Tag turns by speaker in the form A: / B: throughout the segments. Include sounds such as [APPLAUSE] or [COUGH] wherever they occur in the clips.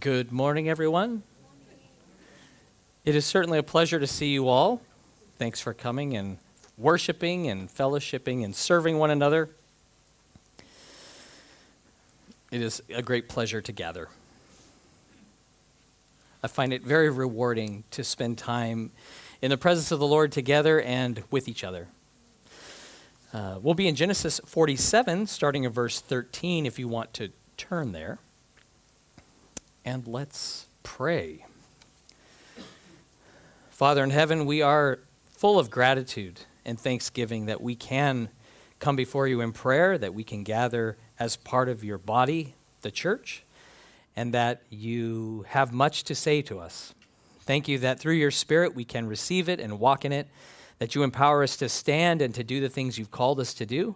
A: Good morning, everyone. It is certainly a pleasure to see you all. Thanks for coming and worshiping and fellowshipping and serving one another. It is a great pleasure to gather. I find it very rewarding to spend time in the presence of the Lord together and with each other. Uh, we'll be in Genesis 47, starting in verse 13, if you want to turn there. And let's pray. Father in heaven, we are full of gratitude and thanksgiving that we can come before you in prayer, that we can gather as part of your body, the church, and that you have much to say to us. Thank you that through your Spirit we can receive it and walk in it, that you empower us to stand and to do the things you've called us to do.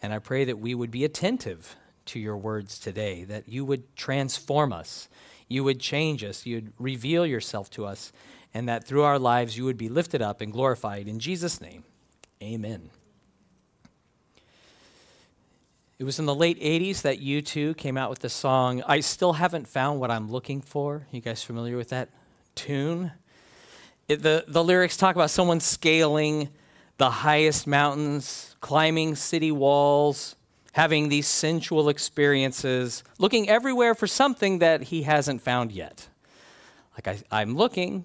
A: And I pray that we would be attentive to your words today, that you would transform us, you would change us, you'd reveal yourself to us, and that through our lives you would be lifted up and glorified. In Jesus' name, amen. It was in the late 80s that U2 came out with the song, I Still Haven't Found What I'm Looking For. You guys familiar with that tune? It, the, the lyrics talk about someone scaling the highest mountains, climbing city walls, having these sensual experiences, looking everywhere for something that he hasn't found yet. Like, I, I'm looking,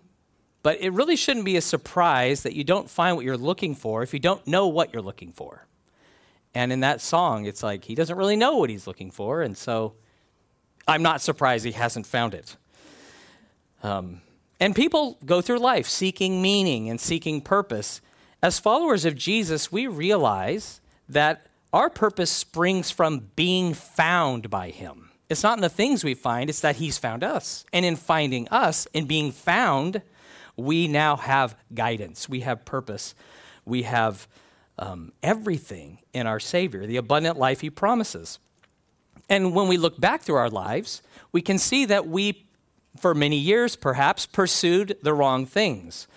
A: but it really shouldn't be a surprise that you don't find what you're looking for if you don't know what you're looking for. And in that song, it's like he doesn't really know what he's looking for, and so I'm not surprised he hasn't found it. Um, and people go through life seeking meaning and seeking purpose. As followers of Jesus, we realize that our purpose springs from being found by him. It's not in the things we find, it's that he's found us. And in finding us, in being found, we now have guidance, we have purpose, we have um, everything in our Savior, the abundant life He promises. And when we look back through our lives, we can see that we, for many years perhaps, pursued the wrong things,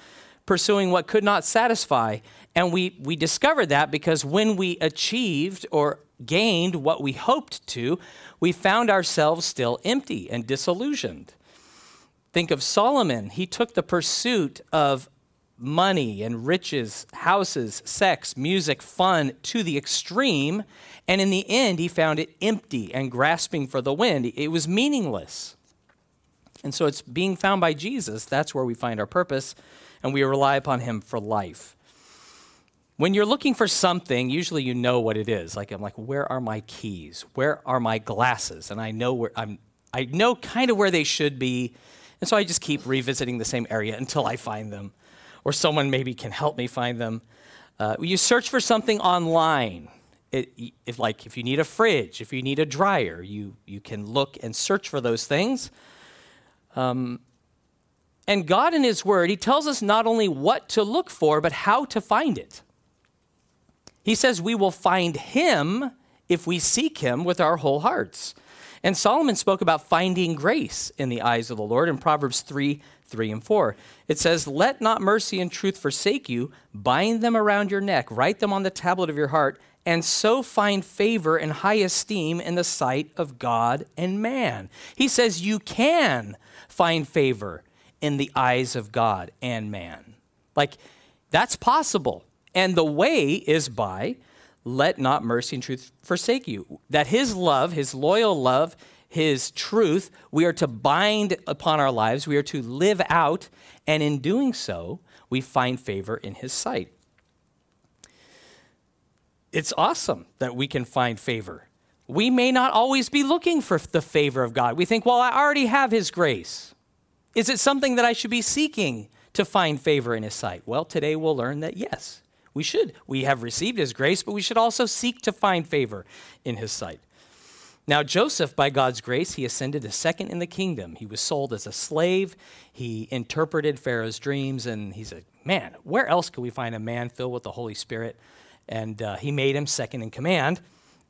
A: pursuing what could not satisfy. And we, we discovered that because when we achieved or gained what we hoped to, we found ourselves still empty and disillusioned. Think of Solomon. He took the pursuit of money and riches, houses, sex, music, fun to the extreme. And in the end, he found it empty and grasping for the wind. It was meaningless. And so it's being found by Jesus. That's where we find our purpose, and we rely upon him for life. When you're looking for something, usually you know what it is. Like I'm like, where are my keys? Where are my glasses? And I know where I'm I know kind of where they should be. And so I just keep revisiting the same area [LAUGHS] until I find them or someone maybe can help me find them. Uh, you search for something online. It, if, like if you need a fridge, if you need a dryer, you, you can look and search for those things. Um, and God, in His Word, He tells us not only what to look for, but how to find it. He says we will find Him if we seek Him with our whole hearts. And Solomon spoke about finding grace in the eyes of the Lord in Proverbs 3 3 and 4. It says, Let not mercy and truth forsake you, bind them around your neck, write them on the tablet of your heart, and so find favor and high esteem in the sight of God and man. He says, You can find favor in the eyes of God and man. Like, that's possible. And the way is by let not mercy and truth forsake you. That his love, his loyal love, his truth, we are to bind upon our lives, we are to live out, and in doing so, we find favor in his sight. It's awesome that we can find favor. We may not always be looking for the favor of God. We think, well, I already have his grace. Is it something that I should be seeking to find favor in his sight? Well, today we'll learn that yes, we should. We have received his grace, but we should also seek to find favor in his sight. Now, Joseph, by God's grace, he ascended to second in the kingdom. He was sold as a slave. He interpreted Pharaoh's dreams, and he said, Man, where else could we find a man filled with the Holy Spirit? And uh, he made him second in command.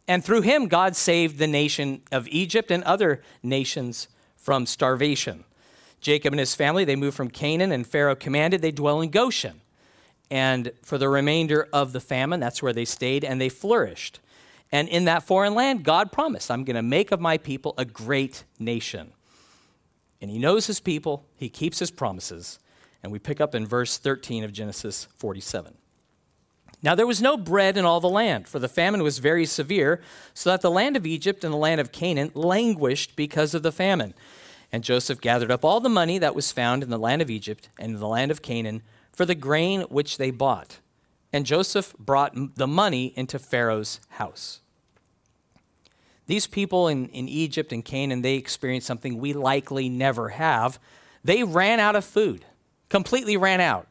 A: And through him, God saved the nation of Egypt and other nations from starvation. Jacob and his family, they moved from Canaan, and Pharaoh commanded they dwell in Goshen. And for the remainder of the famine, that's where they stayed, and they flourished. And in that foreign land, God promised, I'm going to make of my people a great nation. and he knows his people, he keeps his promises. And we pick up in verse 13 of Genesis 47. Now there was no bread in all the land, for the famine was very severe, so that the land of Egypt and the land of Canaan languished because of the famine. And Joseph gathered up all the money that was found in the land of Egypt and in the land of Canaan for the grain which they bought. And Joseph brought the money into Pharaoh's house. These people in, in Egypt and Canaan, they experienced something we likely never have. They ran out of food, completely ran out.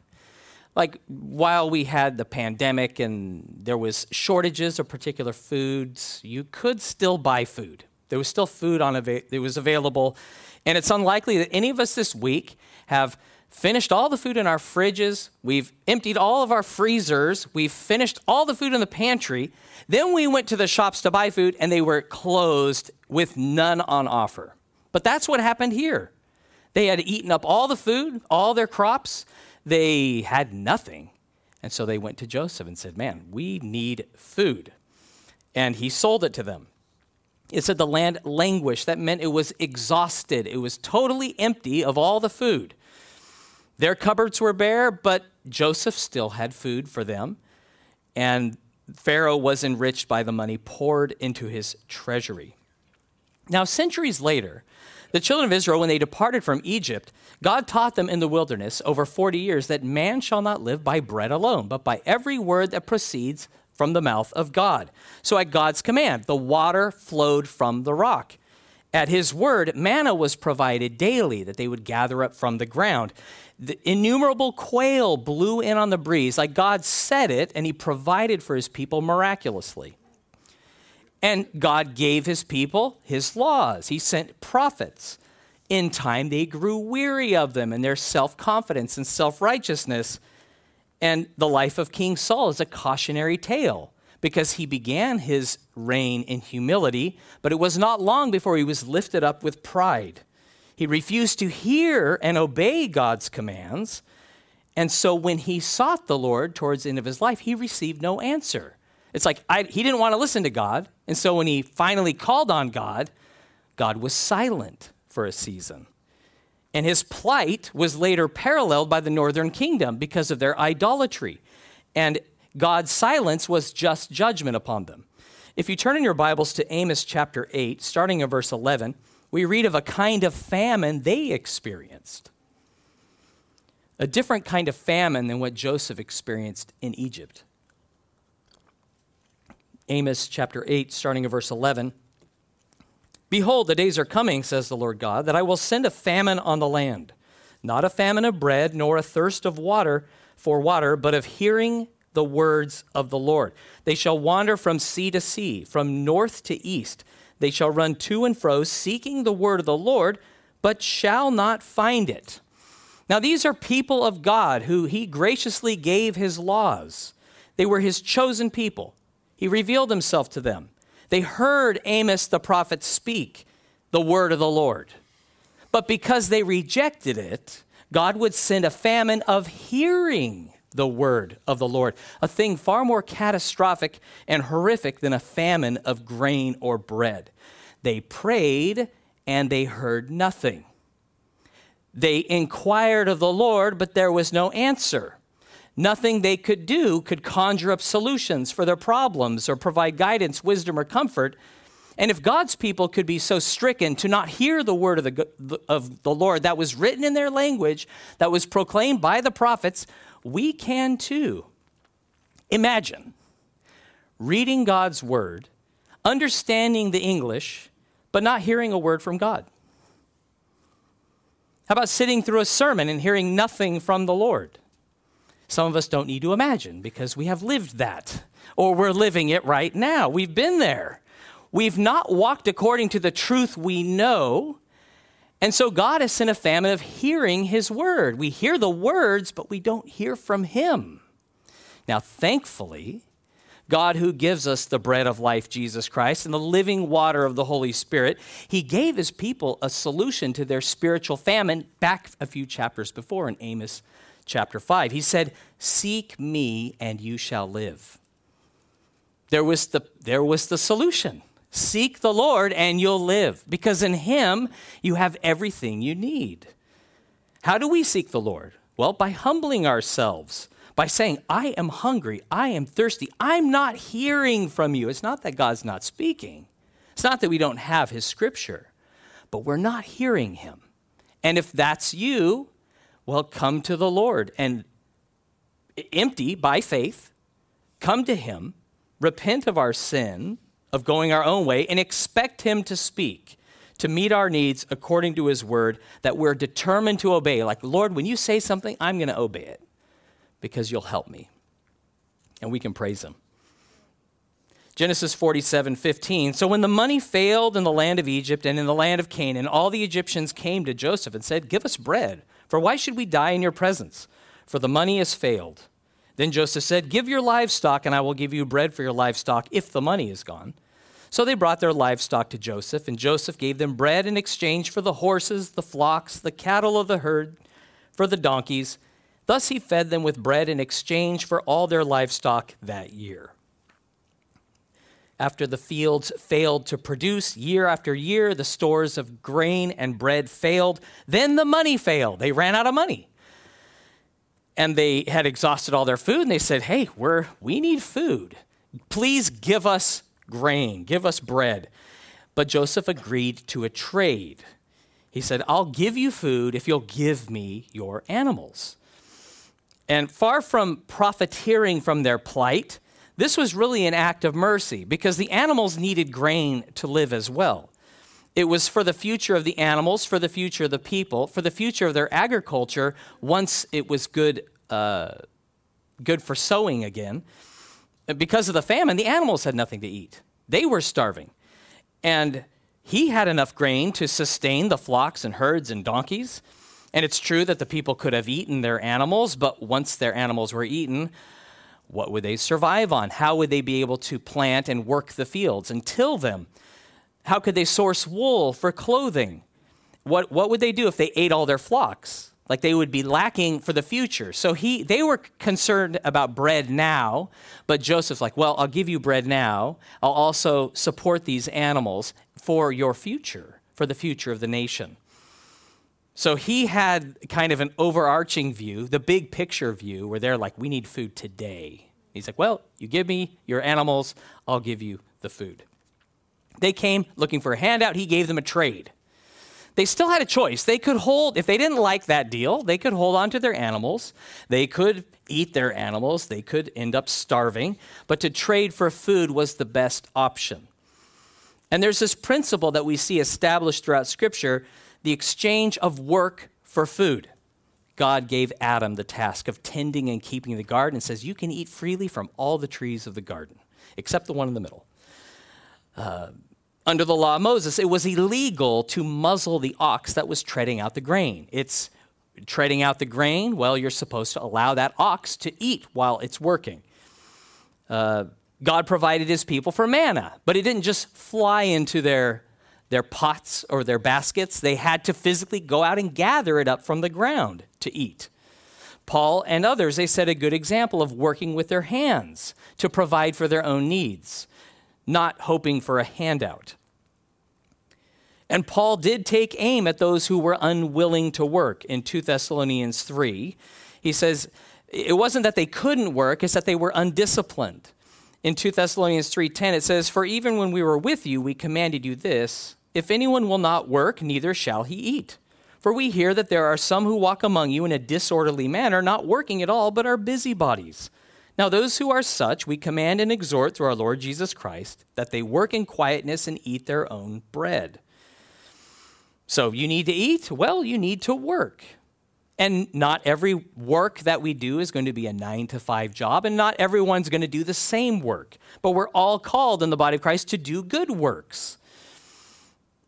A: Like while we had the pandemic and there was shortages of particular foods, you could still buy food. There was still food on ava- it was available, and it's unlikely that any of us this week have finished all the food in our fridges, we've emptied all of our freezers, we've finished all the food in the pantry. Then we went to the shops to buy food and they were closed with none on offer. But that's what happened here. They had eaten up all the food, all their crops, they had nothing. And so they went to Joseph and said, Man, we need food. And he sold it to them. It said the land languished. That meant it was exhausted, it was totally empty of all the food. Their cupboards were bare, but Joseph still had food for them. And Pharaoh was enriched by the money poured into his treasury. Now, centuries later, the children of Israel, when they departed from Egypt, God taught them in the wilderness over 40 years that man shall not live by bread alone, but by every word that proceeds from the mouth of God. So, at God's command, the water flowed from the rock. At his word, manna was provided daily that they would gather up from the ground. The innumerable quail blew in on the breeze, like God said it, and he provided for his people miraculously. And God gave his people his laws. He sent prophets. In time, they grew weary of them and their self confidence and self righteousness. And the life of King Saul is a cautionary tale because he began his reign in humility, but it was not long before he was lifted up with pride. He refused to hear and obey God's commands. And so when he sought the Lord towards the end of his life, he received no answer. It's like I, he didn't want to listen to God. And so when he finally called on God, God was silent for a season. And his plight was later paralleled by the northern kingdom because of their idolatry. And God's silence was just judgment upon them. If you turn in your Bibles to Amos chapter 8, starting in verse 11, we read of a kind of famine they experienced. A different kind of famine than what Joseph experienced in Egypt. Amos chapter 8, starting in verse 11. Behold, the days are coming, says the Lord God, that I will send a famine on the land, not a famine of bread, nor a thirst of water for water, but of hearing the words of the Lord. They shall wander from sea to sea, from north to east. They shall run to and fro, seeking the word of the Lord, but shall not find it. Now, these are people of God who he graciously gave his laws. They were his chosen people. He revealed himself to them. They heard Amos the prophet speak the word of the Lord. But because they rejected it, God would send a famine of hearing the word of the Lord, a thing far more catastrophic and horrific than a famine of grain or bread. They prayed and they heard nothing. They inquired of the Lord, but there was no answer. Nothing they could do could conjure up solutions for their problems or provide guidance, wisdom, or comfort. And if God's people could be so stricken to not hear the word of the, of the Lord that was written in their language, that was proclaimed by the prophets, we can too. Imagine reading God's word, understanding the English, but not hearing a word from God. How about sitting through a sermon and hearing nothing from the Lord? Some of us don't need to imagine because we have lived that, or we're living it right now. We've been there. We've not walked according to the truth we know, and so God has sent a famine of hearing his word. We hear the words, but we don't hear from him. Now, thankfully, God, who gives us the bread of life, Jesus Christ, and the living water of the Holy Spirit, he gave his people a solution to their spiritual famine back a few chapters before in Amos chapter 5. He said, Seek me and you shall live. There was the, there was the solution. Seek the Lord and you'll live, because in Him you have everything you need. How do we seek the Lord? Well, by humbling ourselves, by saying, I am hungry, I am thirsty, I'm not hearing from you. It's not that God's not speaking, it's not that we don't have His scripture, but we're not hearing Him. And if that's you, well, come to the Lord and empty by faith, come to Him, repent of our sin of going our own way and expect Him to speak, to meet our needs according to His word that we're determined to obey. Like, Lord, when you say something, I'm going to obey it because you'll help me. And we can praise Him. Genesis 47 15. So when the money failed in the land of Egypt and in the land of Canaan, all the Egyptians came to Joseph and said, Give us bread, for why should we die in your presence? For the money has failed. Then Joseph said, Give your livestock, and I will give you bread for your livestock if the money is gone. So they brought their livestock to Joseph, and Joseph gave them bread in exchange for the horses, the flocks, the cattle of the herd, for the donkeys. Thus he fed them with bread in exchange for all their livestock that year. After the fields failed to produce year after year, the stores of grain and bread failed. Then the money failed. They ran out of money and they had exhausted all their food and they said, Hey, we're, we need food. Please give us grain, give us bread. But Joseph agreed to a trade. He said, I'll give you food if you'll give me your animals. And far from profiteering from their plight, this was really an act of mercy because the animals needed grain to live as well. It was for the future of the animals, for the future of the people, for the future of their agriculture once it was good, uh, good for sowing again. Because of the famine, the animals had nothing to eat. They were starving. And he had enough grain to sustain the flocks and herds and donkeys. And it's true that the people could have eaten their animals, but once their animals were eaten, what would they survive on? How would they be able to plant and work the fields and till them? How could they source wool for clothing? What, what would they do if they ate all their flocks? Like they would be lacking for the future. So he, they were concerned about bread now, but Joseph's like, well, I'll give you bread now. I'll also support these animals for your future, for the future of the nation. So he had kind of an overarching view, the big picture view, where they're like, we need food today. He's like, well, you give me your animals, I'll give you the food. They came looking for a handout. He gave them a trade. They still had a choice. They could hold, if they didn't like that deal, they could hold on to their animals. They could eat their animals. They could end up starving. But to trade for food was the best option. And there's this principle that we see established throughout Scripture the exchange of work for food. God gave Adam the task of tending and keeping the garden and says, You can eat freely from all the trees of the garden, except the one in the middle. Uh, under the law of Moses, it was illegal to muzzle the ox that was treading out the grain. It's treading out the grain, well, you're supposed to allow that ox to eat while it's working. Uh, God provided his people for manna, but it didn't just fly into their, their pots or their baskets. They had to physically go out and gather it up from the ground to eat. Paul and others, they set a good example of working with their hands to provide for their own needs, not hoping for a handout. And Paul did take aim at those who were unwilling to work in 2 Thessalonians 3. He says, it wasn't that they couldn't work, it's that they were undisciplined. In 2 Thessalonians 3:10 it says, "For even when we were with you, we commanded you this, if anyone will not work, neither shall he eat. For we hear that there are some who walk among you in a disorderly manner, not working at all, but are busybodies." Now, those who are such, we command and exhort through our Lord Jesus Christ that they work in quietness and eat their own bread. So you need to eat? Well, you need to work. And not every work that we do is going to be a nine to five job, and not everyone's going to do the same work. But we're all called in the body of Christ to do good works.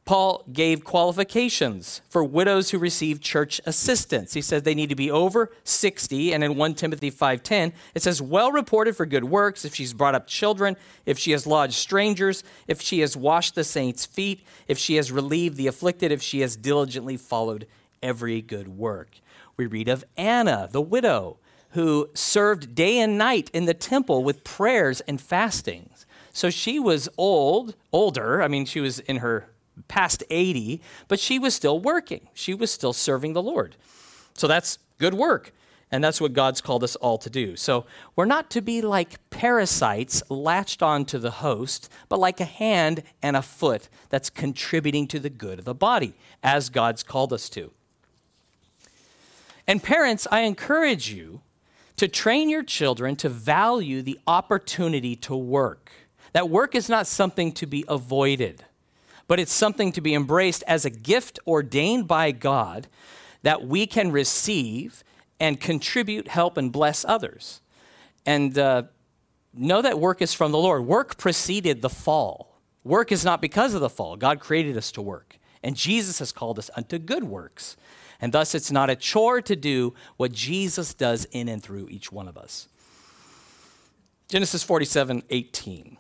A: Paul gave qualifications for widows who receive church assistance. He said they need to be over 60, and in 1 Timothy 5:10, it says well reported for good works if she's brought up children, if she has lodged strangers, if she has washed the saints' feet, if she has relieved the afflicted, if she has diligently followed every good work. We read of Anna, the widow, who served day and night in the temple with prayers and fastings. So she was old, older. I mean, she was in her past 80, but she was still working. She was still serving the Lord. So that's good work. And that's what God's called us all to do. So we're not to be like parasites latched onto the host, but like a hand and a foot that's contributing to the good of the body, as God's called us to. And parents, I encourage you to train your children to value the opportunity to work. That work is not something to be avoided, but it's something to be embraced as a gift ordained by God that we can receive and contribute, help, and bless others. And uh, know that work is from the Lord. Work preceded the fall. Work is not because of the fall. God created us to work. And Jesus has called us unto good works. And thus, it's not a chore to do what Jesus does in and through each one of us. Genesis 47 18.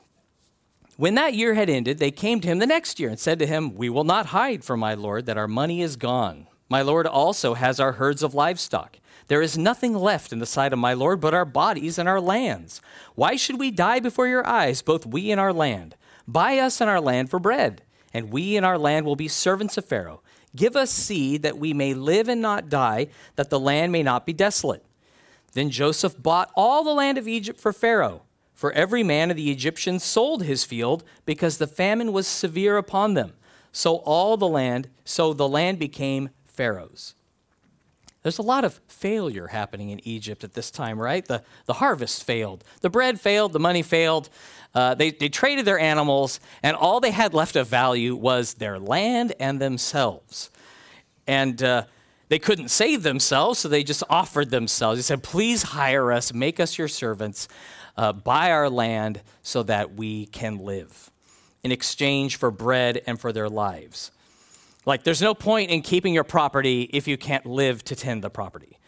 A: When that year had ended, they came to him the next year and said to him, We will not hide from my Lord that our money is gone. My Lord also has our herds of livestock. There is nothing left in the sight of my Lord but our bodies and our lands. Why should we die before your eyes, both we and our land? Buy us and our land for bread, and we and our land will be servants of Pharaoh. Give us seed that we may live and not die, that the land may not be desolate. Then Joseph bought all the land of Egypt for Pharaoh. For every man of the Egyptians sold his field because the famine was severe upon them. So all the land, so the land became Pharaoh's. There's a lot of failure happening in Egypt at this time, right? The, the harvest failed, the bread failed, the money failed. Uh, they, they traded their animals, and all they had left of value was their land and themselves. And uh, they couldn't save themselves, so they just offered themselves. They said, Please hire us, make us your servants, uh, buy our land so that we can live in exchange for bread and for their lives. Like, there's no point in keeping your property if you can't live to tend the property.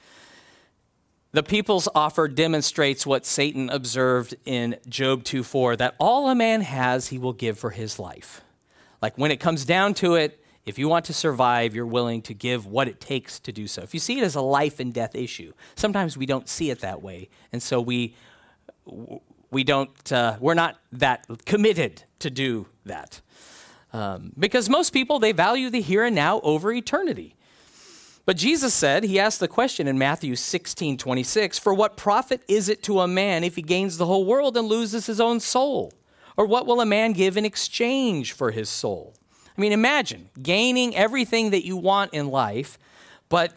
A: The people's offer demonstrates what Satan observed in Job 2:4 that all a man has he will give for his life. Like when it comes down to it, if you want to survive, you're willing to give what it takes to do so. If you see it as a life and death issue, sometimes we don't see it that way, and so we we don't uh, we're not that committed to do that um, because most people they value the here and now over eternity. But Jesus said, he asked the question in Matthew 16 26, For what profit is it to a man if he gains the whole world and loses his own soul? Or what will a man give in exchange for his soul? I mean, imagine gaining everything that you want in life, but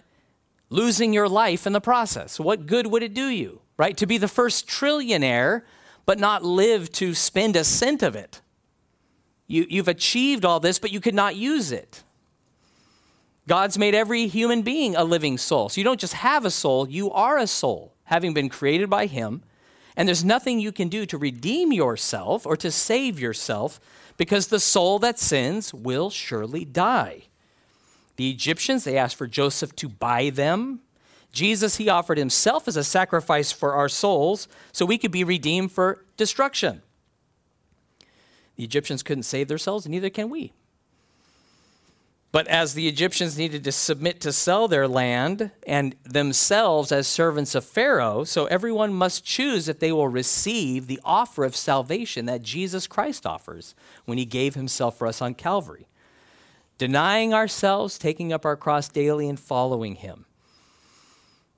A: losing your life in the process. What good would it do you, right? To be the first trillionaire, but not live to spend a cent of it. You, you've achieved all this, but you could not use it. God's made every human being a living soul. So you don't just have a soul, you are a soul, having been created by Him. And there's nothing you can do to redeem yourself or to save yourself because the soul that sins will surely die. The Egyptians, they asked for Joseph to buy them. Jesus, he offered himself as a sacrifice for our souls so we could be redeemed for destruction. The Egyptians couldn't save themselves, neither can we. But as the Egyptians needed to submit to sell their land and themselves as servants of Pharaoh, so everyone must choose if they will receive the offer of salvation that Jesus Christ offers when he gave himself for us on Calvary. Denying ourselves, taking up our cross daily, and following him.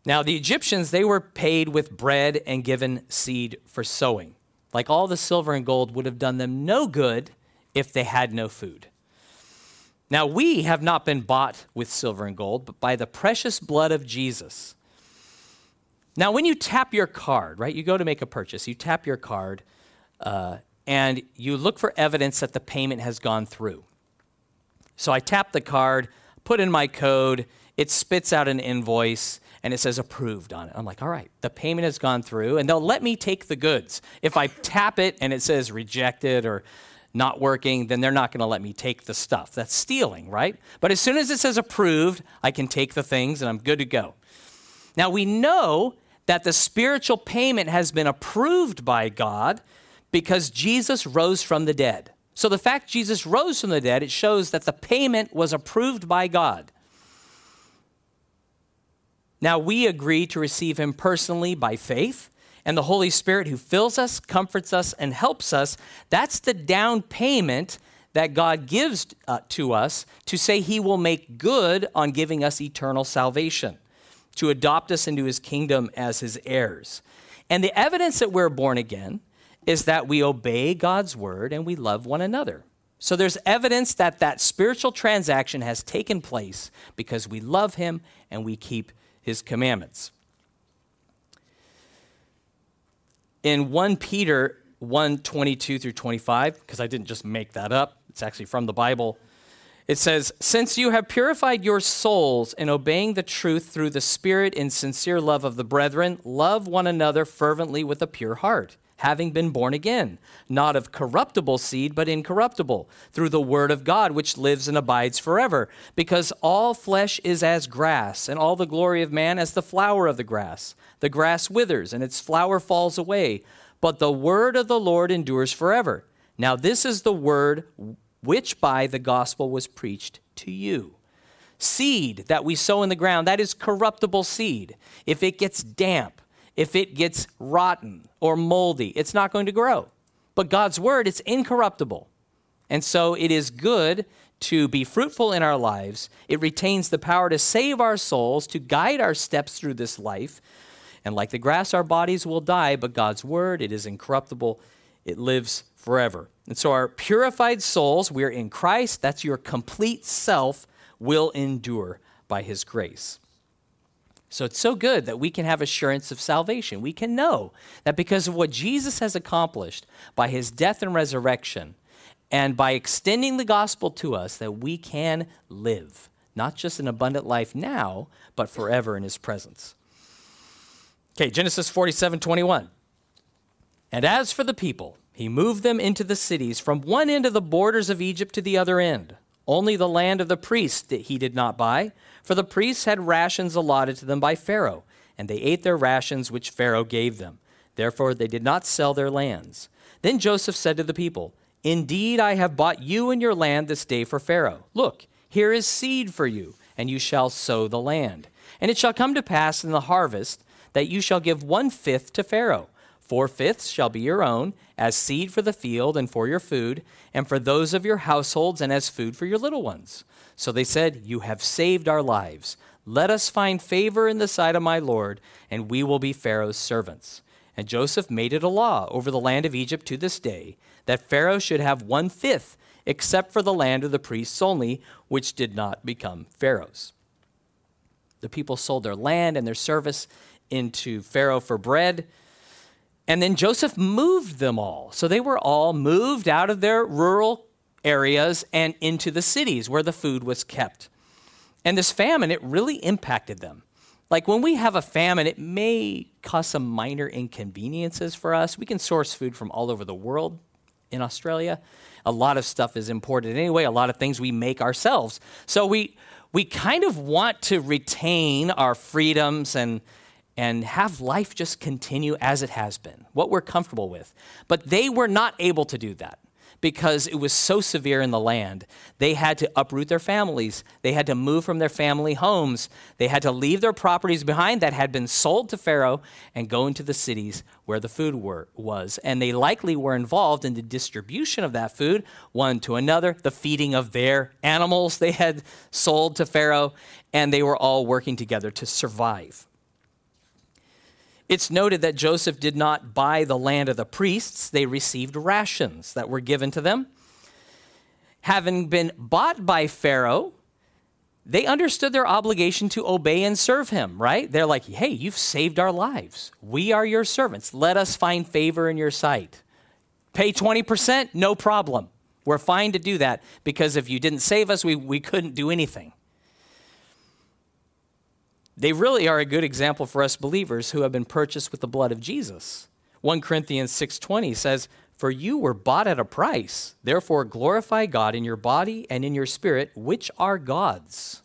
A: Now, the Egyptians, they were paid with bread and given seed for sowing. Like all the silver and gold would have done them no good if they had no food. Now, we have not been bought with silver and gold, but by the precious blood of Jesus. Now, when you tap your card, right, you go to make a purchase, you tap your card, uh, and you look for evidence that the payment has gone through. So I tap the card, put in my code, it spits out an invoice, and it says approved on it. I'm like, all right, the payment has gone through, and they'll let me take the goods. If I tap it and it says rejected or not working, then they're not going to let me take the stuff. That's stealing, right? But as soon as it says approved, I can take the things and I'm good to go. Now we know that the spiritual payment has been approved by God because Jesus rose from the dead. So the fact Jesus rose from the dead, it shows that the payment was approved by God. Now we agree to receive him personally by faith and the Holy Spirit who fills us, comforts us, and helps us, that's the down payment that God gives uh, to us to say he will make good on giving us eternal salvation, to adopt us into his kingdom as his heirs. And the evidence that we're born again is that we obey God's word and we love one another. So there's evidence that that spiritual transaction has taken place because we love him and we keep his commandments. In 1 Peter 1 22 through 25, because I didn't just make that up, it's actually from the Bible. It says, Since you have purified your souls in obeying the truth through the Spirit in sincere love of the brethren, love one another fervently with a pure heart having been born again, not of corruptible seed, but incorruptible, through the word of God, which lives and abides forever. Because all flesh is as grass, and all the glory of man as the flower of the grass. The grass withers, and its flower falls away, but the word of the Lord endures forever. Now, this is the word which by the gospel was preached to you. Seed that we sow in the ground, that is corruptible seed. If it gets damp, if it gets rotten or moldy, it's not going to grow. But God's word, it's incorruptible. And so it is good to be fruitful in our lives. It retains the power to save our souls, to guide our steps through this life. And like the grass, our bodies will die, but God's word, it is incorruptible. It lives forever. And so our purified souls, we're in Christ, that's your complete self, will endure by his grace. So it's so good that we can have assurance of salvation. We can know that because of what Jesus has accomplished by his death and resurrection, and by extending the gospel to us, that we can live, not just an abundant life now, but forever in his presence. Okay, Genesis 47 21. And as for the people, he moved them into the cities from one end of the borders of Egypt to the other end. Only the land of the priests that he did not buy for the priests had rations allotted to them by Pharaoh, and they ate their rations which Pharaoh gave them. Therefore, they did not sell their lands. Then Joseph said to the people, Indeed, I have bought you and your land this day for Pharaoh. Look, here is seed for you, and you shall sow the land. And it shall come to pass in the harvest that you shall give one fifth to Pharaoh. Four fifths shall be your own, as seed for the field and for your food, and for those of your households, and as food for your little ones. So they said, You have saved our lives. Let us find favor in the sight of my Lord, and we will be Pharaoh's servants. And Joseph made it a law over the land of Egypt to this day that Pharaoh should have one fifth, except for the land of the priests only, which did not become Pharaoh's. The people sold their land and their service into Pharaoh for bread. And then Joseph moved them all. So they were all moved out of their rural areas and into the cities where the food was kept. And this famine, it really impacted them. Like when we have a famine, it may cause some minor inconveniences for us. We can source food from all over the world in Australia. A lot of stuff is imported anyway, a lot of things we make ourselves. So we we kind of want to retain our freedoms and and have life just continue as it has been, what we're comfortable with. But they were not able to do that because it was so severe in the land. They had to uproot their families. They had to move from their family homes. They had to leave their properties behind that had been sold to Pharaoh and go into the cities where the food were, was. And they likely were involved in the distribution of that food, one to another, the feeding of their animals they had sold to Pharaoh, and they were all working together to survive. It's noted that Joseph did not buy the land of the priests, they received rations that were given to them. Having been bought by Pharaoh, they understood their obligation to obey and serve him, right? They're like, hey, you've saved our lives. We are your servants. Let us find favor in your sight. Pay 20%, no problem. We're fine to do that because if you didn't save us, we, we couldn't do anything they really are a good example for us believers who have been purchased with the blood of Jesus. 1 Corinthians 6:20 says, "For you were bought at a price. Therefore glorify God in your body and in your spirit, which are God's."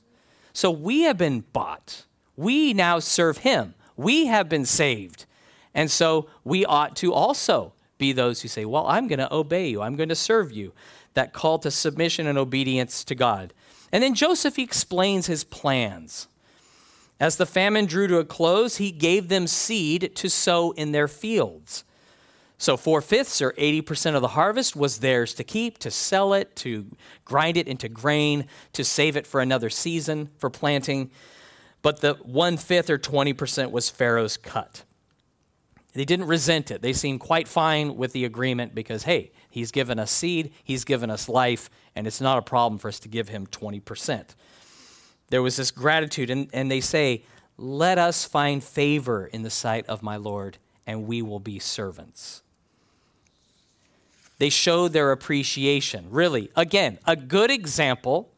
A: So we have been bought. We now serve him. We have been saved. And so we ought to also be those who say, "Well, I'm going to obey you. I'm going to serve you." That call to submission and obedience to God. And then Joseph explains his plans. As the famine drew to a close, he gave them seed to sow in their fields. So, four fifths or 80% of the harvest was theirs to keep, to sell it, to grind it into grain, to save it for another season for planting. But the one fifth or 20% was Pharaoh's cut. They didn't resent it. They seemed quite fine with the agreement because, hey, he's given us seed, he's given us life, and it's not a problem for us to give him 20%. There was this gratitude, and, and they say, Let us find favor in the sight of my Lord, and we will be servants. They showed their appreciation. Really, again, a good example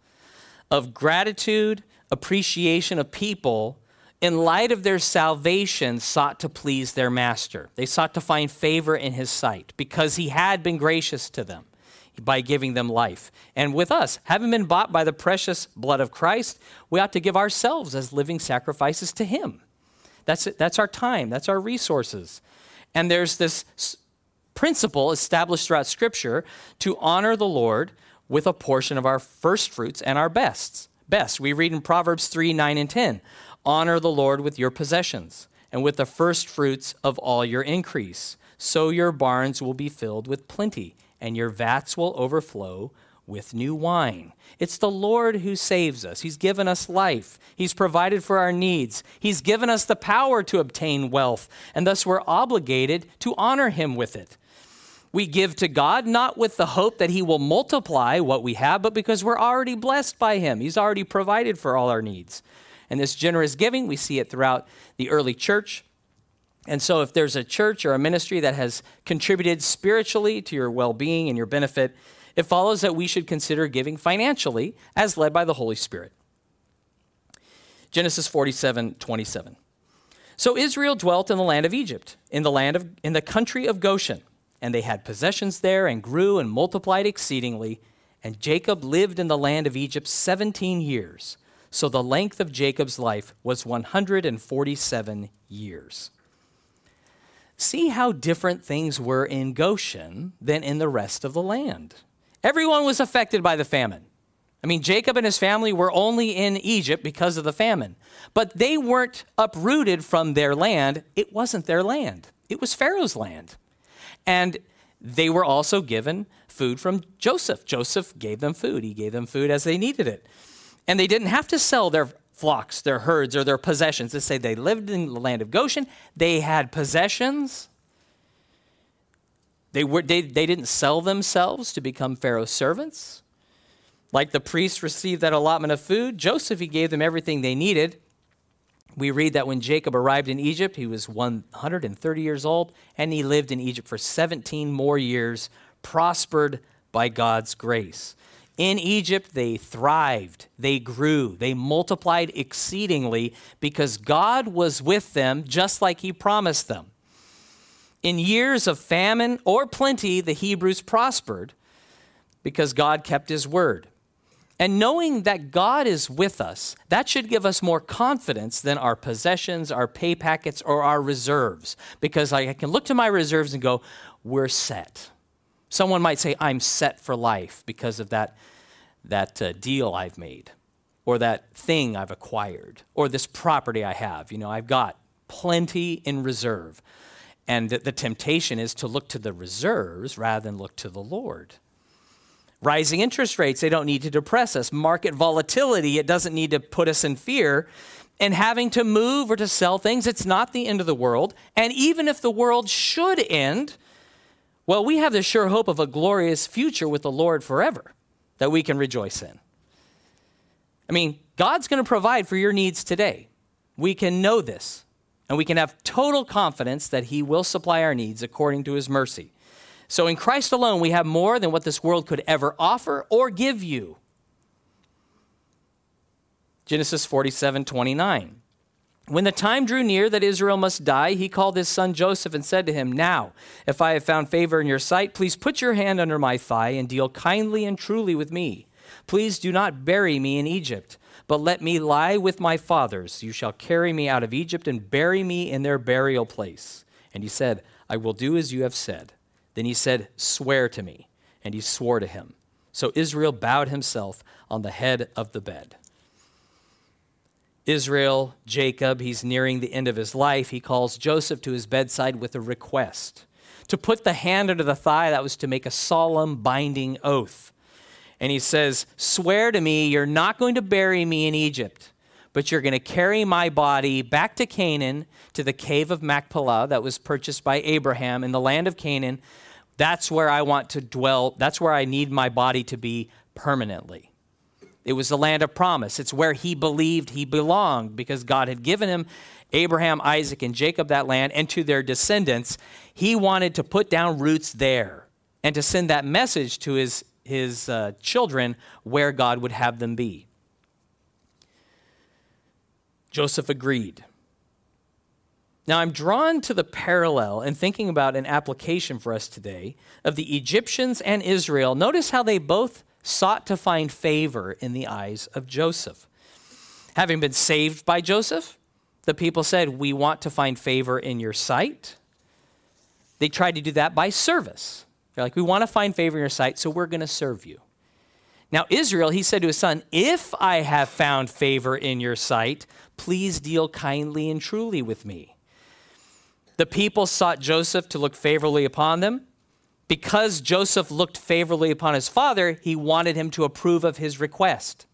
A: of gratitude, appreciation of people in light of their salvation, sought to please their master. They sought to find favor in his sight because he had been gracious to them by giving them life. And with us, having been bought by the precious blood of Christ, we ought to give ourselves as living sacrifices to him. That's. That's our time, that's our resources. And there's this principle established throughout Scripture to honor the Lord with a portion of our first fruits and our bests. Best. We read in Proverbs 3 9 and 10 Honor the Lord with your possessions and with the first fruits of all your increase. So your barns will be filled with plenty, and your vats will overflow with new wine. It's the Lord who saves us. He's given us life. He's provided for our needs. He's given us the power to obtain wealth, and thus we're obligated to honor Him with it. We give to God not with the hope that He will multiply what we have, but because we're already blessed by Him. He's already provided for all our needs. And this generous giving, we see it throughout the early church. And so, if there's a church or a ministry that has contributed spiritually to your well being and your benefit, it follows that we should consider giving financially as led by the Holy Spirit. Genesis 47 27. So Israel dwelt in the land of Egypt, in the land of in the country of Goshen, and they had possessions there and grew and multiplied exceedingly. And Jacob lived in the land of Egypt 17 years. So the length of Jacob's life was 147 years. See how different things were in Goshen than in the rest of the land. Everyone was affected by the famine. I mean, Jacob and his family were only in Egypt because of the famine, but they weren't uprooted from their land. It wasn't their land, it was Pharaoh's land. And they were also given food from Joseph. Joseph gave them food, he gave them food as they needed it. And they didn't have to sell their flocks, their herds, or their possessions. They say they lived in the land of Goshen. They had possessions. They, were, they, they didn't sell themselves to become Pharaoh's servants. Like the priests received that allotment of food, Joseph, he gave them everything they needed. We read that when Jacob arrived in Egypt, he was 130 years old, and he lived in Egypt for 17 more years, prospered by God's grace. In Egypt, they thrived, they grew, they multiplied exceedingly because God was with them just like He promised them. In years of famine or plenty, the Hebrews prospered because God kept His word. And knowing that God is with us, that should give us more confidence than our possessions, our pay packets, or our reserves. Because I can look to my reserves and go, we're set. Someone might say, I'm set for life because of that, that uh, deal I've made, or that thing I've acquired, or this property I have. You know, I've got plenty in reserve. And the, the temptation is to look to the reserves rather than look to the Lord. Rising interest rates, they don't need to depress us. Market volatility, it doesn't need to put us in fear. And having to move or to sell things, it's not the end of the world. And even if the world should end, well, we have the sure hope of a glorious future with the Lord forever that we can rejoice in. I mean, God's going to provide for your needs today. We can know this, and we can have total confidence that He will supply our needs according to His mercy. So in Christ alone, we have more than what this world could ever offer or give you. Genesis 47 29. When the time drew near that Israel must die, he called his son Joseph and said to him, Now, if I have found favor in your sight, please put your hand under my thigh and deal kindly and truly with me. Please do not bury me in Egypt, but let me lie with my fathers. You shall carry me out of Egypt and bury me in their burial place. And he said, I will do as you have said. Then he said, Swear to me. And he swore to him. So Israel bowed himself on the head of the bed. Israel, Jacob, he's nearing the end of his life. He calls Joseph to his bedside with a request to put the hand under the thigh, that was to make a solemn, binding oath. And he says, Swear to me you're not going to bury me in Egypt, but you're going to carry my body back to Canaan, to the cave of Machpelah that was purchased by Abraham in the land of Canaan. That's where I want to dwell. That's where I need my body to be permanently. It was the land of promise. It's where he believed he belonged because God had given him Abraham, Isaac, and Jacob that land and to their descendants. He wanted to put down roots there and to send that message to his, his uh, children where God would have them be. Joseph agreed. Now, I'm drawn to the parallel and thinking about an application for us today of the Egyptians and Israel. Notice how they both sought to find favor in the eyes of Joseph. Having been saved by Joseph, the people said, We want to find favor in your sight. They tried to do that by service. They're like, We want to find favor in your sight, so we're going to serve you. Now, Israel, he said to his son, If I have found favor in your sight, please deal kindly and truly with me. The people sought Joseph to look favorably upon them. Because Joseph looked favorably upon his father, he wanted him to approve of his request.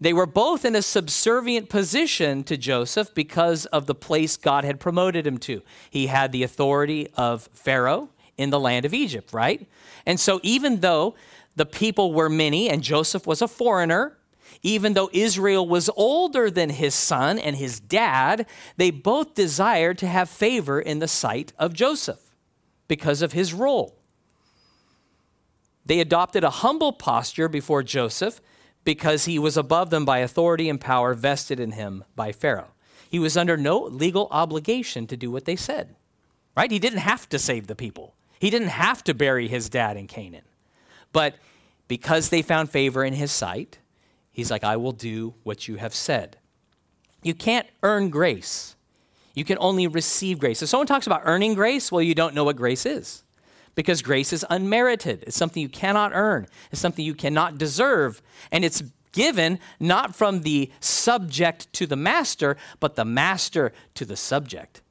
A: They were both in a subservient position to Joseph because of the place God had promoted him to. He had the authority of Pharaoh in the land of Egypt, right? And so, even though the people were many and Joseph was a foreigner, even though Israel was older than his son and his dad, they both desired to have favor in the sight of Joseph because of his role. They adopted a humble posture before Joseph because he was above them by authority and power vested in him by Pharaoh. He was under no legal obligation to do what they said, right? He didn't have to save the people, he didn't have to bury his dad in Canaan. But because they found favor in his sight, he's like, I will do what you have said. You can't earn grace. You can only receive grace. If someone talks about earning grace, well, you don't know what grace is because grace is unmerited. It's something you cannot earn, it's something you cannot deserve. And it's given not from the subject to the master, but the master to the subject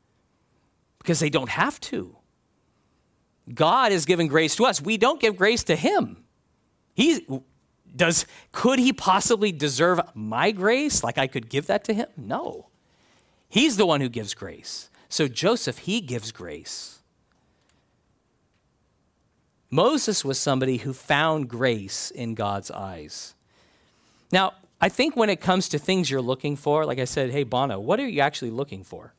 A: because they don't have to. God is giving grace to us. We don't give grace to him. He does could he possibly deserve my grace like I could give that to him? No. He's the one who gives grace. So Joseph, he gives grace. Moses was somebody who found grace in God's eyes. Now, I think when it comes to things you're looking for, like I said, hey, Bono, what are you actually looking for?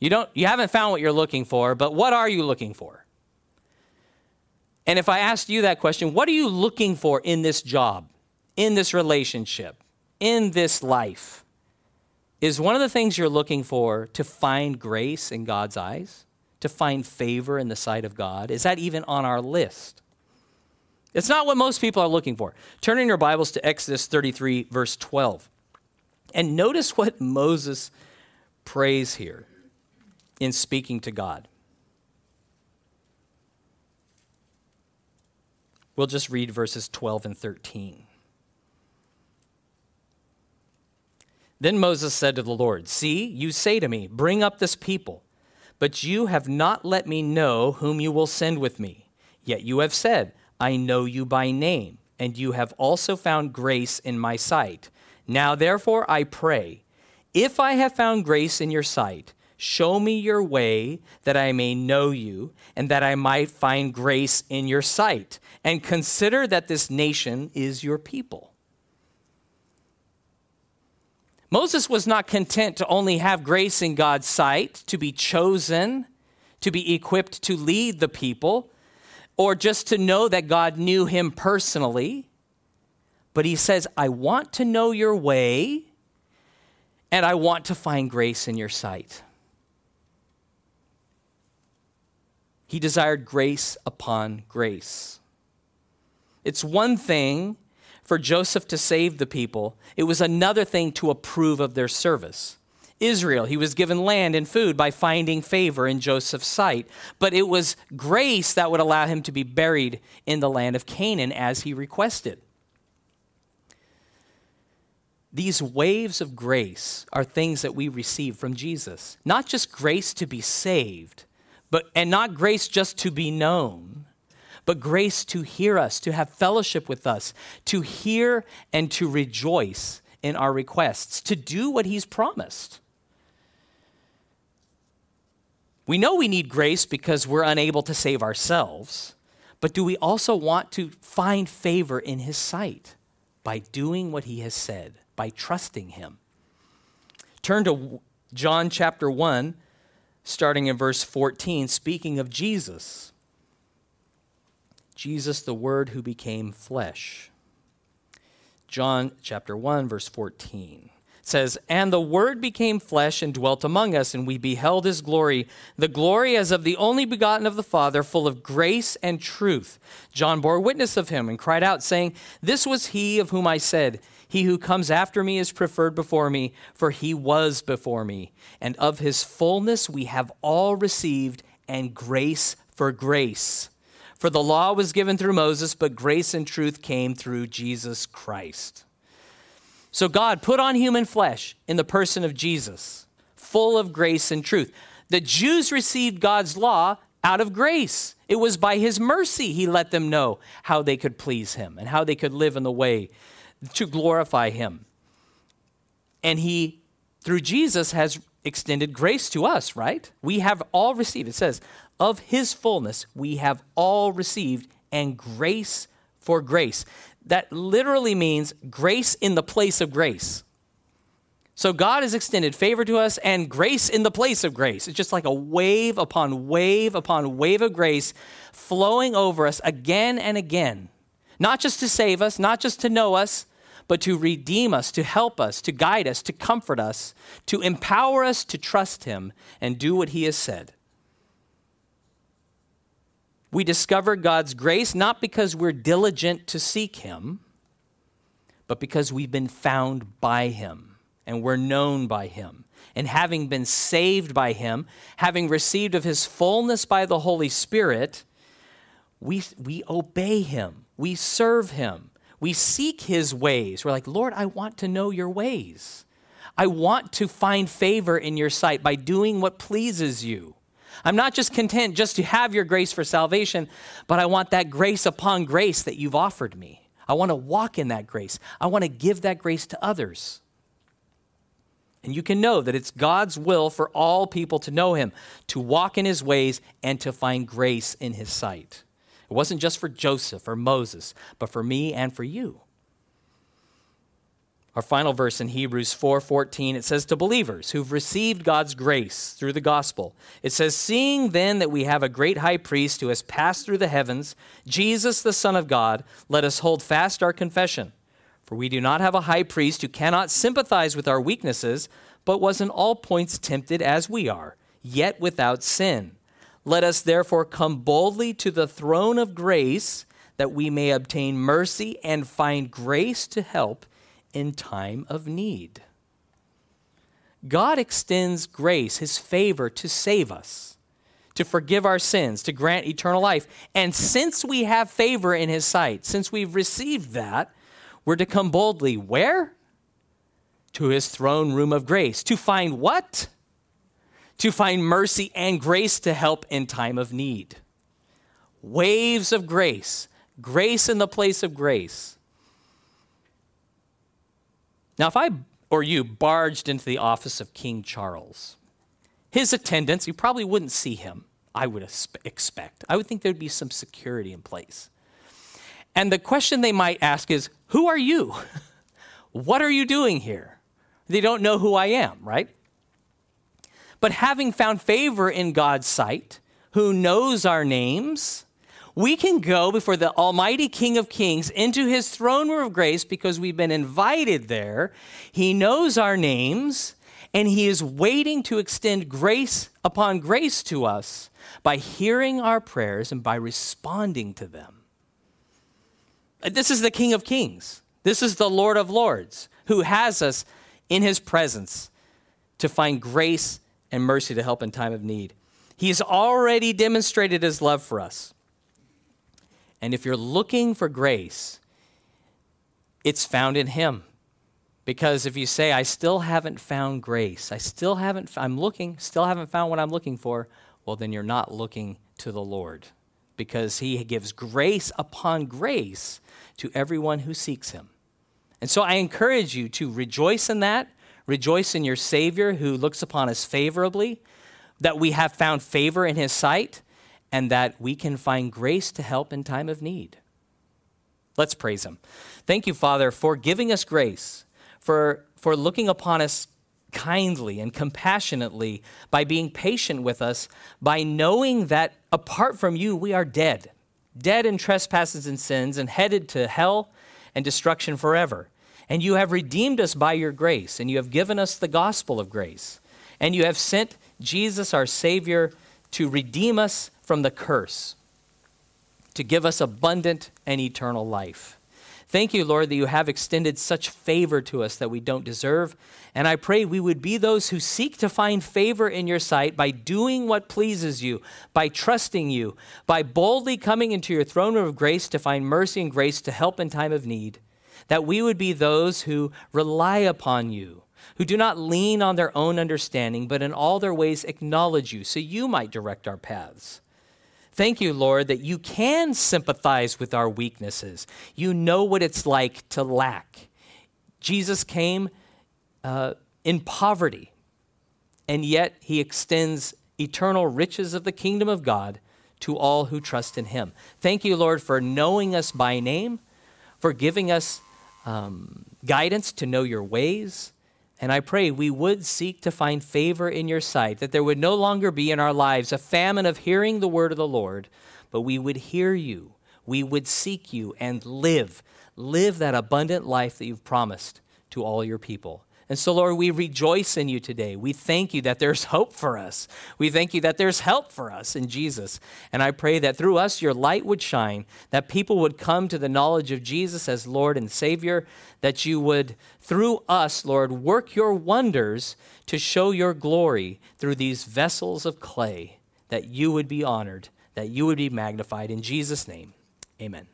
A: You, don't, you haven't found what you're looking for, but what are you looking for? And if I asked you that question, what are you looking for in this job, in this relationship, in this life? Is one of the things you're looking for to find grace in God's eyes? to find favor in the sight of God? Is that even on our list? It's not what most people are looking for. Turn in your Bibles to Exodus 33, verse 12. And notice what Moses prays here in speaking to God. We'll just read verses 12 and 13. Then Moses said to the Lord, See, you say to me, Bring up this people but you have not let me know whom you will send with me. Yet you have said, I know you by name, and you have also found grace in my sight. Now therefore I pray, if I have found grace in your sight, show me your way that I may know you, and that I might find grace in your sight. And consider that this nation is your people. Moses was not content to only have grace in God's sight, to be chosen, to be equipped to lead the people, or just to know that God knew him personally. But he says, I want to know your way, and I want to find grace in your sight. He desired grace upon grace. It's one thing for Joseph to save the people, it was another thing to approve of their service. Israel, he was given land and food by finding favor in Joseph's sight, but it was grace that would allow him to be buried in the land of Canaan as he requested. these waves of grace are things that we receive from Jesus. Not just grace to be saved, but and not grace just to be known, but grace to hear us, to have fellowship with us, to hear and to rejoice in our requests, to do what he's promised. We know we need grace because we're unable to save ourselves, but do we also want to find favor in his sight by doing what he has said, by trusting him? Turn to John chapter 1, starting in verse 14, speaking of Jesus. Jesus, the Word who became flesh. John chapter 1, verse 14 says, And the Word became flesh and dwelt among us, and we beheld his glory, the glory as of the only begotten of the Father, full of grace and truth. John bore witness of him and cried out, saying, This was he of whom I said, He who comes after me is preferred before me, for he was before me. And of his fullness we have all received, and grace for grace. For the law was given through Moses, but grace and truth came through Jesus Christ. So God put on human flesh in the person of Jesus, full of grace and truth. The Jews received God's law out of grace. It was by his mercy he let them know how they could please him and how they could live in the way to glorify him. And he, through Jesus, has extended grace to us, right? We have all received. It says, of his fullness we have all received, and grace for grace that literally means grace in the place of grace. So God has extended favor to us and grace in the place of grace. It's just like a wave upon wave upon wave of grace flowing over us again and again. Not just to save us, not just to know us, but to redeem us, to help us, to guide us, to comfort us, to empower us to trust Him and do what He has said. We discover God's grace not because we're diligent to seek Him, but because we've been found by Him and we're known by Him. And having been saved by Him, having received of His fullness by the Holy Spirit, we, we obey Him, we serve Him, we seek His ways. We're like, Lord, I want to know your ways. I want to find favor in your sight by doing what pleases you. I'm not just content just to have your grace for salvation, but I want that grace upon grace that you've offered me. I want to walk in that grace. I want to give that grace to others. And you can know that it's God's will for all people to know Him, to walk in His ways, and to find grace in His sight. It wasn't just for Joseph or Moses, but for me and for you. Our final verse in Hebrews 4:14 it says to believers who've received God's grace through the gospel. It says seeing then that we have a great high priest who has passed through the heavens, Jesus the son of God, let us hold fast our confession. For we do not have a high priest who cannot sympathize with our weaknesses, but was in all points tempted as we are, yet without sin. Let us therefore come boldly to the throne of grace that we may obtain mercy and find grace to help in time of need. God extends grace, his favor, to save us, to forgive our sins, to grant eternal life. And since we have favor in his sight, since we've received that, we're to come boldly where? To his throne room of grace. To find what? To find mercy and grace to help in time of need. Waves of grace, grace in the place of grace. Now, if I or you barged into the office of King Charles, his attendants, you probably wouldn't see him, I would expect. I would think there'd be some security in place. And the question they might ask is Who are you? [LAUGHS] what are you doing here? They don't know who I am, right? But having found favor in God's sight, who knows our names, we can go before the Almighty King of Kings into his throne room of grace because we've been invited there. He knows our names, and he is waiting to extend grace upon grace to us by hearing our prayers and by responding to them. Uh, this is the King of Kings. This is the Lord of Lords who has us in his presence to find grace and mercy to help in time of need. He's already demonstrated his love for us. And if you're looking for grace, it's found in Him. Because if you say, I still haven't found grace, I still haven't, I'm looking, still haven't found what I'm looking for, well, then you're not looking to the Lord because he gives grace upon grace to everyone who seeks him. And so I encourage you to rejoice in that, rejoice in your Savior who looks upon us favorably, that we have found favor in his sight, and that we can find grace to help in time of need. Let's praise him. Thank you, Father, for giving us grace, for, for looking upon us kindly and compassionately, by being patient with us, by knowing that apart from you, we are dead, dead in trespasses and sins, and headed to hell and destruction forever. And you have redeemed us by your grace, and you have given us the gospel of grace. And you have sent Jesus, our Savior, to redeem us from the curse, to give us abundant and eternal life. Thank you, Lord, that you have extended such favor to us that we don't deserve. And I pray we would be those who seek to find favor in your sight by doing what pleases you, by trusting you, by boldly coming into your throne room of grace to find mercy and grace to help in time of need. That we would be those who rely upon you, who do not lean on their own understanding, but in all their ways acknowledge you, so you might direct our paths. Thank you, Lord, that you can sympathize with our weaknesses. You know what it's like to lack. Jesus came uh, in poverty, and yet he extends eternal riches of the kingdom of God to all who trust in him. Thank you, Lord, for knowing us by name, for giving us um, guidance to know your ways, and I pray we would seek to find favor in your sight, that there would no longer be in our lives a famine of hearing the word of the Lord, but we would hear you, we would seek you, and live. Live that abundant life that you've promised to all your people. And so, Lord, we rejoice in you today. We thank you that there's hope for us. We thank you that there's help for us in Jesus. And I pray that through us your light would shine, that people would come to the knowledge of Jesus as Lord and Savior, that you would, through us, Lord, work your wonders to show your glory through these vessels of clay, that you would be honored, that you would be magnified. In Jesus' name, amen.